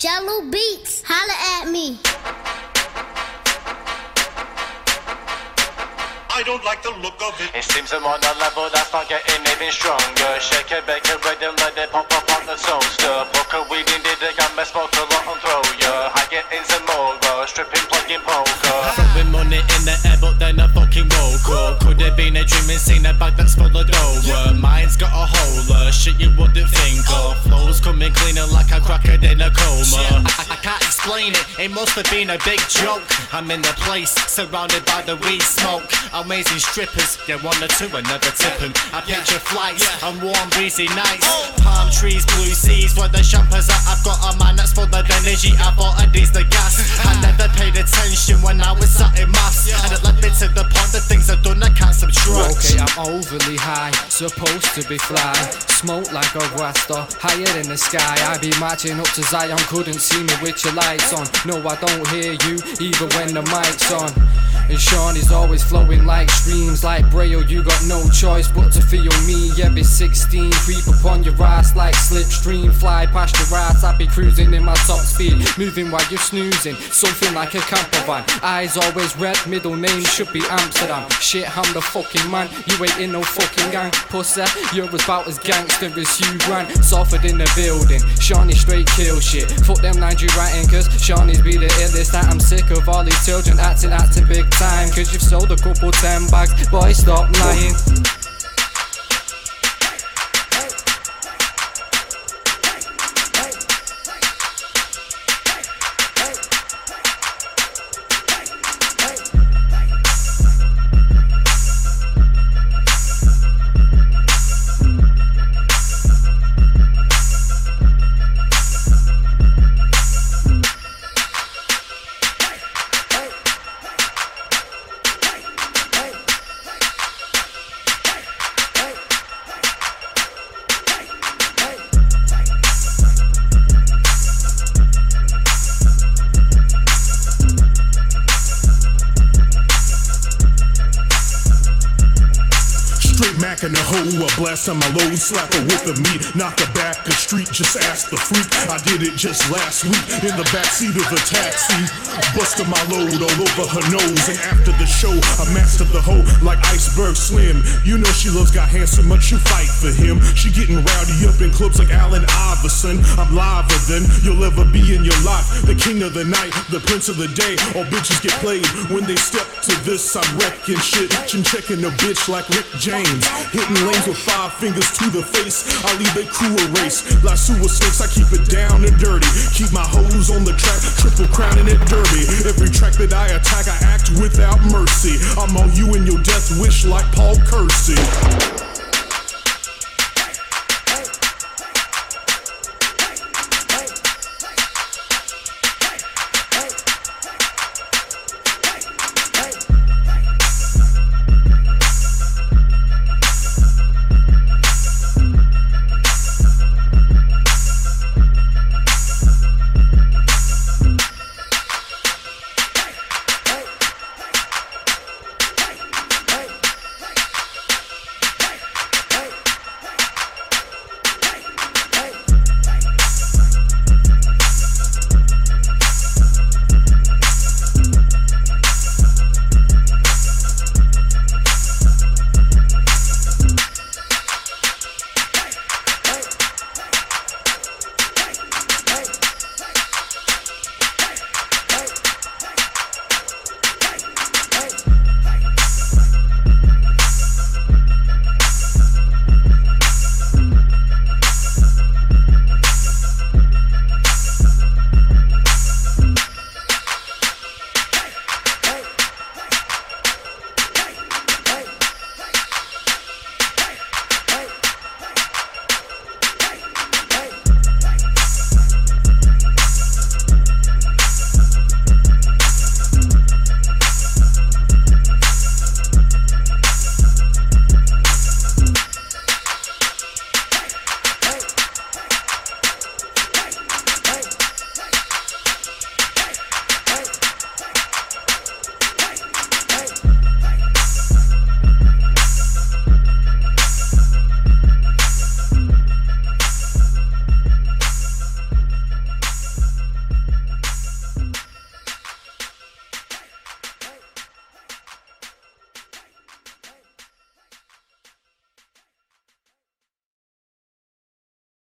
Jello Beats, holla at me. I don't like the look of it. It seems I'm on a level that's not getting any stronger. Shake it, bake it, ready, let it pop up on the toaster. Book a weed in the gun, me smoke a lot and throw ya. I get in some more, stripping, plugging poker. Throwing money in the air, but then I fucking woke up. Could have been a dream and seen a bag that's full of dough. Mine's got a hole, shit you wouldn't think of. Oh. Flows coming cleaner like a cracker in a coma. I, I can't explain it, it must have been a big joke. I'm in the place, surrounded by the weed smoke. Amazing strippers, yeah, one or two, I never tip 'em. I picture flights and warm, breezy nights. Oh. Palm trees, blue seas, where the champers are. I've got a man that's full of energy. I thought I'd ease the gas. I never paid attention when I was sat in maths. And it led me to the point that things I can't subtract. Okay, I'm overly high, supposed to be fly. Smoke like a rasta, higher in the sky. I be marching up to Zion, couldn't see me with your lights on. No, I don't hear you, even when the mic's on. And Sean is always flowing like streams, like Braille. You got no choice but to feel me. Every 16, creep upon your ass like slipstream. Fly past your ass, I be cruising in my top speed. Moving while you're snoozing, something like a camper van. Eyes always red, middle name should be Amsterdam. Shit, I'm the fucking man. You ain't in no fucking gang, pussy. You're about as gangster as Hugh Grant. Suffered in the building. Shauny straight kill shit. Fuck them Nigerian cause Shauny's be the illest. That I'm sick of all these children acting, acting big time. Cause you've sold a couple ten bags. Boy, stop lying. Mac in the hole, a blast on my load, slap her with the meat, knock her back a street, just ask the freak. I did it just last week in the backseat of a taxi, busted my load all over her nose. And after the show, I mastered the hoe like Iceberg Slim. You know she loves got handsome, much you fight for him. She getting rowdy up in clubs like Allen Iverson. I'm liver than you'll ever be in your life. The king of the night, the prince of the day. All bitches get played when they step to this. I'm wrecking shit, chin checking a bitch like Rick James. Hitting lanes with five fingers to the face. I leave a crew a race. Like sewer snakes, I keep it down and dirty. Keep my hoes on the track, triple crowning it derby. Every track that I attack, I act without mercy. I'm on you and your death wish like Paul Kersey.